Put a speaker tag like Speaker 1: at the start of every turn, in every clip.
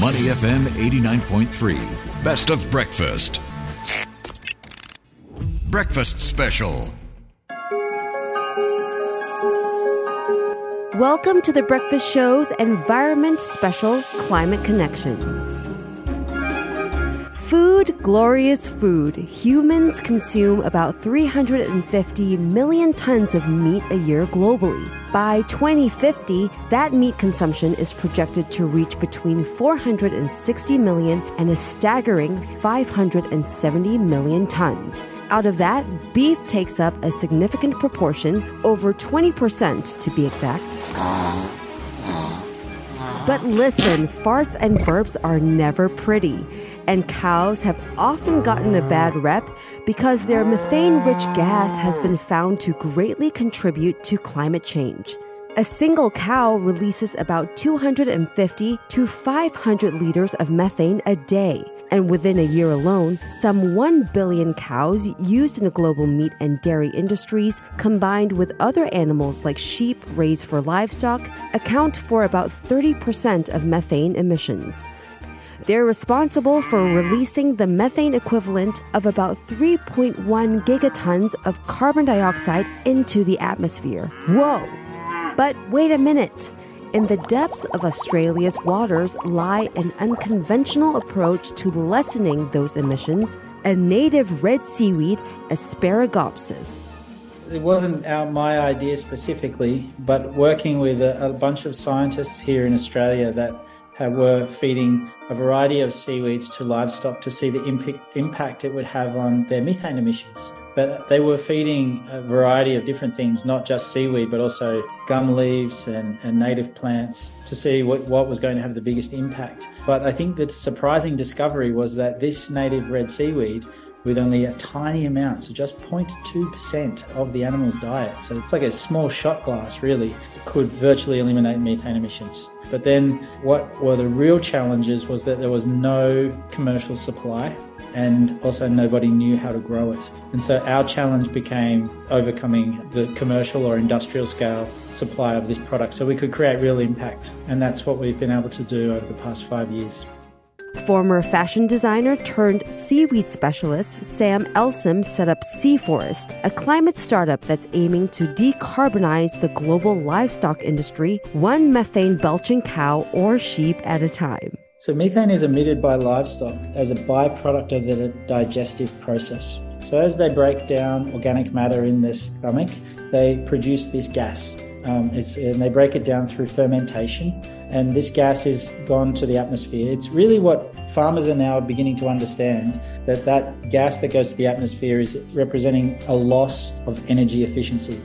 Speaker 1: Money FM 89.3. Best of breakfast. Breakfast special.
Speaker 2: Welcome to the Breakfast Show's Environment Special Climate Connections. Food, glorious food. Humans consume about 350 million tons of meat a year globally. By 2050, that meat consumption is projected to reach between 460 million and a staggering 570 million tons. Out of that, beef takes up a significant proportion, over 20% to be exact. But listen, farts and burps are never pretty, and cows have often gotten a bad rep because their methane rich gas has been found to greatly contribute to climate change. A single cow releases about 250 to 500 liters of methane a day. And within a year alone, some 1 billion cows used in the global meat and dairy industries, combined with other animals like sheep raised for livestock, account for about 30% of methane emissions. They're responsible for releasing the methane equivalent of about 3.1 gigatons of carbon dioxide into the atmosphere. Whoa! But wait a minute. In the depths of Australia's waters lie an unconventional approach to lessening those emissions a native red seaweed, Asparagopsis.
Speaker 3: It wasn't our, my idea specifically, but working with a, a bunch of scientists here in Australia that Uh, were feeding a variety of seaweeds to livestock to see the impact, impact it would have on their methane emissions. But they were feeding a variety of different things, not just seaweed, but also gum leaves and, and native plants to see what, what was going to have the biggest impact. But I think the surprising discovery was that this native red seaweed with only a tiny amount, so just 0.2% of the animal's diet. So it's like a small shot glass, really, could virtually eliminate methane emissions. But then what were the real challenges was that there was no commercial supply and also nobody knew how to grow it. And so our challenge became overcoming the commercial or industrial scale supply of this product so we could create real impact. And that's what we've been able to do over the past five years.
Speaker 2: Former fashion designer turned seaweed specialist Sam Elsom set up Sea Forest, a climate startup that's aiming to decarbonize the global livestock industry, one methane belching cow or sheep at a time.
Speaker 3: So, methane is emitted by livestock as a byproduct of the digestive process. So, as they break down organic matter in their stomach, they produce this gas. Um, and they break it down through fermentation, and this gas is gone to the atmosphere. It's really what farmers are now beginning to understand that that gas that goes to the atmosphere is representing a loss of energy efficiency.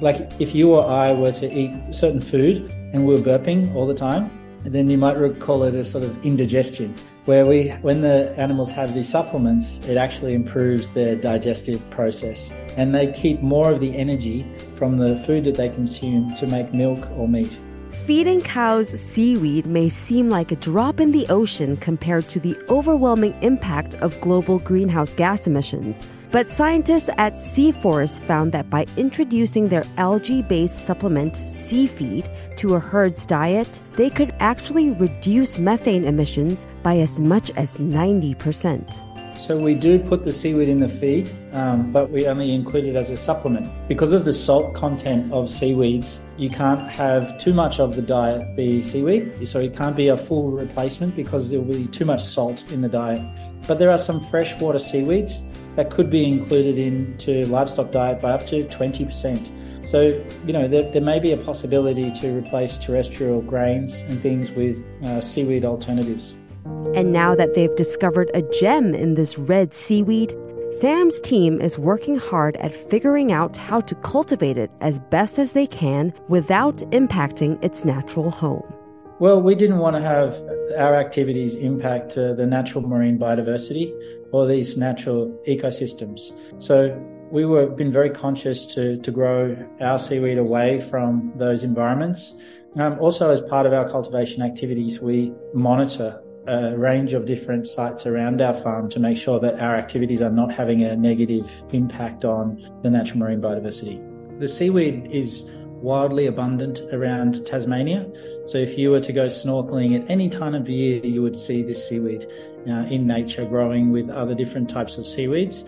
Speaker 3: Like if you or I were to eat certain food and we were burping all the time, and then you might call it a sort of indigestion, where we, when the animals have these supplements, it actually improves their digestive process, and they keep more of the energy from the food that they consume to make milk or meat.
Speaker 2: Feeding cows seaweed may seem like a drop in the ocean compared to the overwhelming impact of global greenhouse gas emissions. But scientists at Sea Forest found that by introducing their algae based supplement, Seafeed, to a herd's diet, they could actually reduce methane emissions by as much as 90%.
Speaker 3: So we do put the seaweed in the feed, um, but we only include it as a supplement. Because of the salt content of seaweeds, you can't have too much of the diet be seaweed. So it can't be a full replacement because there will be too much salt in the diet. But there are some freshwater seaweeds that could be included into livestock diet by up to 20%. So, you know, there, there may be a possibility to replace terrestrial grains and things with uh, seaweed alternatives.
Speaker 2: And now that they've discovered a gem in this red seaweed, Sam's team is working hard at figuring out how to cultivate it as best as they can without impacting its natural home.
Speaker 3: Well, we didn't want to have our activities impact uh, the natural marine biodiversity or these natural ecosystems. So we were been very conscious to, to grow our seaweed away from those environments. Um, also, as part of our cultivation activities, we monitor a range of different sites around our farm to make sure that our activities are not having a negative impact on the natural marine biodiversity. The seaweed is wildly abundant around Tasmania. So if you were to go snorkeling at any time of year, you would see this seaweed uh, in nature growing with other different types of seaweeds.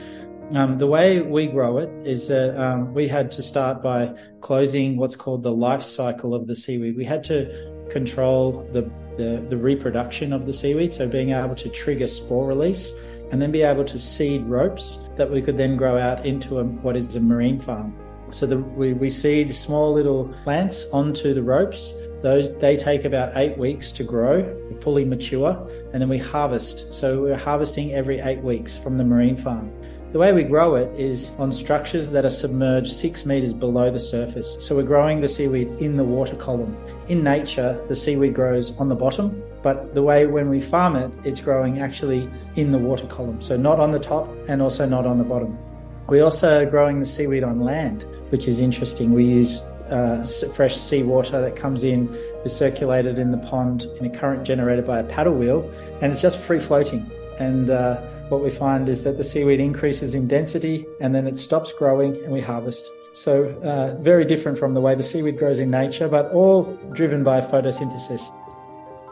Speaker 3: Um, the way we grow it is that um, we had to start by closing what's called the life cycle of the seaweed. We had to control the, the, the reproduction of the seaweed, so being able to trigger spore release and then be able to seed ropes that we could then grow out into a, what is a marine farm. So the, we, we seed small little plants onto the ropes. Those they take about eight weeks to grow, fully mature, and then we harvest. So we're harvesting every eight weeks from the marine farm. The way we grow it is on structures that are submerged six meters below the surface. So we're growing the seaweed in the water column. In nature, the seaweed grows on the bottom, but the way when we farm it, it's growing actually in the water column. So not on the top and also not on the bottom. We also are growing the seaweed on land, which is interesting. We use uh, fresh seawater that comes in, is circulated in the pond in a current generated by a paddle wheel, and it's just free floating. And uh, what we find is that the seaweed increases in density and then it stops growing and we harvest. So, uh, very different from the way the seaweed grows in nature, but all driven by photosynthesis.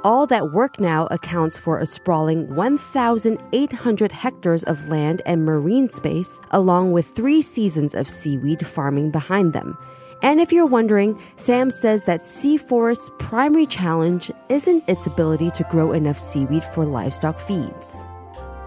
Speaker 2: All that work now accounts for a sprawling 1,800 hectares of land and marine space, along with three seasons of seaweed farming behind them. And if you're wondering, Sam says that Sea Forest's primary challenge isn't its ability to grow enough seaweed for livestock feeds.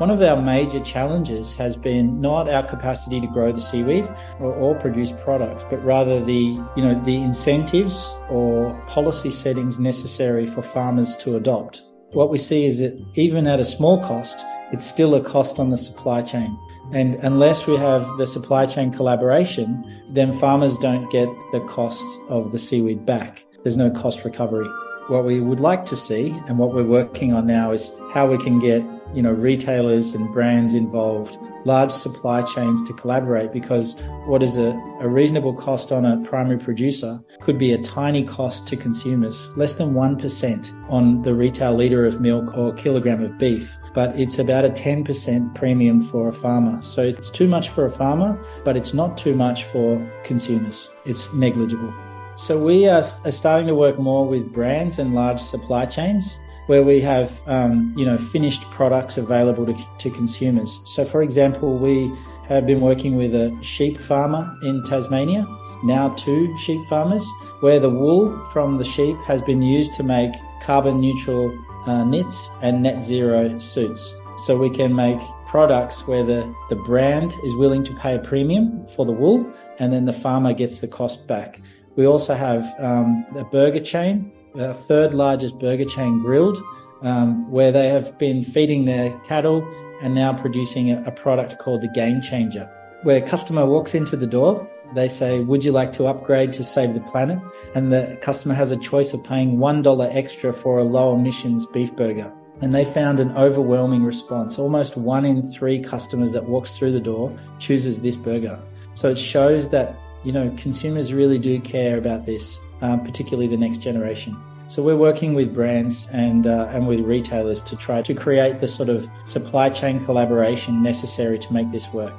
Speaker 3: One of our major challenges has been not our capacity to grow the seaweed or, or, produce products, but rather the, you know, the incentives or policy settings necessary for farmers to adopt. What we see is that even at a small cost, it's still a cost on the supply chain. And unless we have the supply chain collaboration, then farmers don't get the cost of the seaweed back. There's no cost recovery. What we would like to see and what we're working on now is how we can get you know, retailers and brands involved, large supply chains to collaborate because what is a, a reasonable cost on a primary producer could be a tiny cost to consumers, less than 1% on the retail litre of milk or kilogram of beef. But it's about a 10% premium for a farmer. So it's too much for a farmer, but it's not too much for consumers. It's negligible. So we are, are starting to work more with brands and large supply chains where we have um, you know finished products available to, to consumers. So, for example, we have been working with a sheep farmer in Tasmania, now two sheep farmers, where the wool from the sheep has been used to make carbon neutral uh, knits and net zero suits. So we can make products where the, the brand is willing to pay a premium for the wool and then the farmer gets the cost back. We also have um, a burger chain third largest burger chain, Grill'd, um, where they have been feeding their cattle and now producing a, a product called the Game Changer, where a customer walks into the door. They say, Would you like to upgrade to save the planet? And the customer has a choice of paying $1 extra for a low emissions beef burger. And they found an overwhelming response. Almost one in three customers that walks through the door chooses this burger. So it shows that, you know, consumers really do care about this um, particularly the next generation. So we're working with brands and uh, and with retailers to try to create the sort of supply chain collaboration necessary to make this work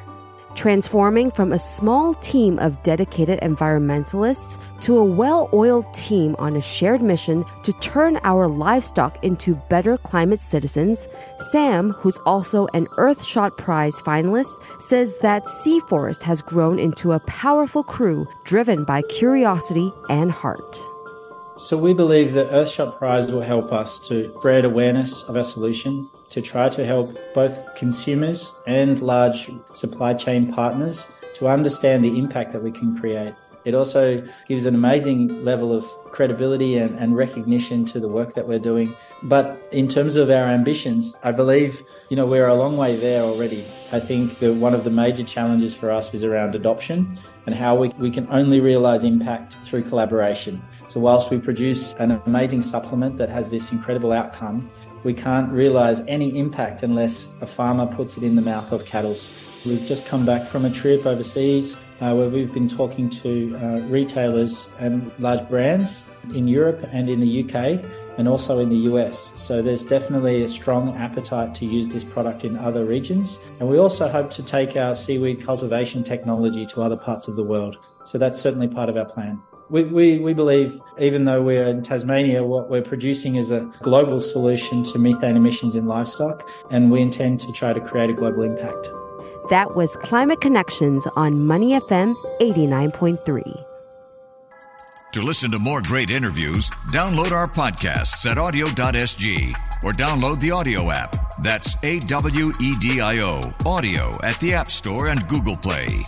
Speaker 2: transforming from a small team of dedicated environmentalists to a well oiled team on a shared mission to turn our livestock into better climate citizens, Sam, who's also an Earthshot Prize finalist, says that Sea Forest has grown into a powerful crew driven by curiosity and heart.
Speaker 3: So we believe that Earthshot Prize will help us to spread awareness of our solution, to try to help both consumers and large supply chain partners to understand the impact that we can create. It also gives an amazing level of credibility and, and, recognition to the work that we're doing. But in terms of our ambitions, I believe, you know, we're a long way there already. I think that one of the major challenges for us is around adoption and how we, we can only realize impact through collaboration. So whilst we produce an amazing supplement that has this incredible outcome, we can't realize any impact unless a farmer puts it in the mouth of cattle. We've just come back from a trip overseas uh, where we've been talking to uh, retailers and large brands in Europe and in the UK and also in the US. So there's definitely a strong appetite to use this product in other regions. And we also hope to take our seaweed cultivation technology to other parts of the world. So that's certainly part of our plan. We, we, we believe, even though we're in Tasmania, what we're producing is a global solution to methane emissions in livestock, and we intend to try to create a global impact.
Speaker 2: That was Climate Connections on Money FM 89.3.
Speaker 1: To listen to more great interviews, download our podcasts at awedio.sg or download the AWEDIO app. That's A W E D I O, AWEDIO at the App Store and Google Play.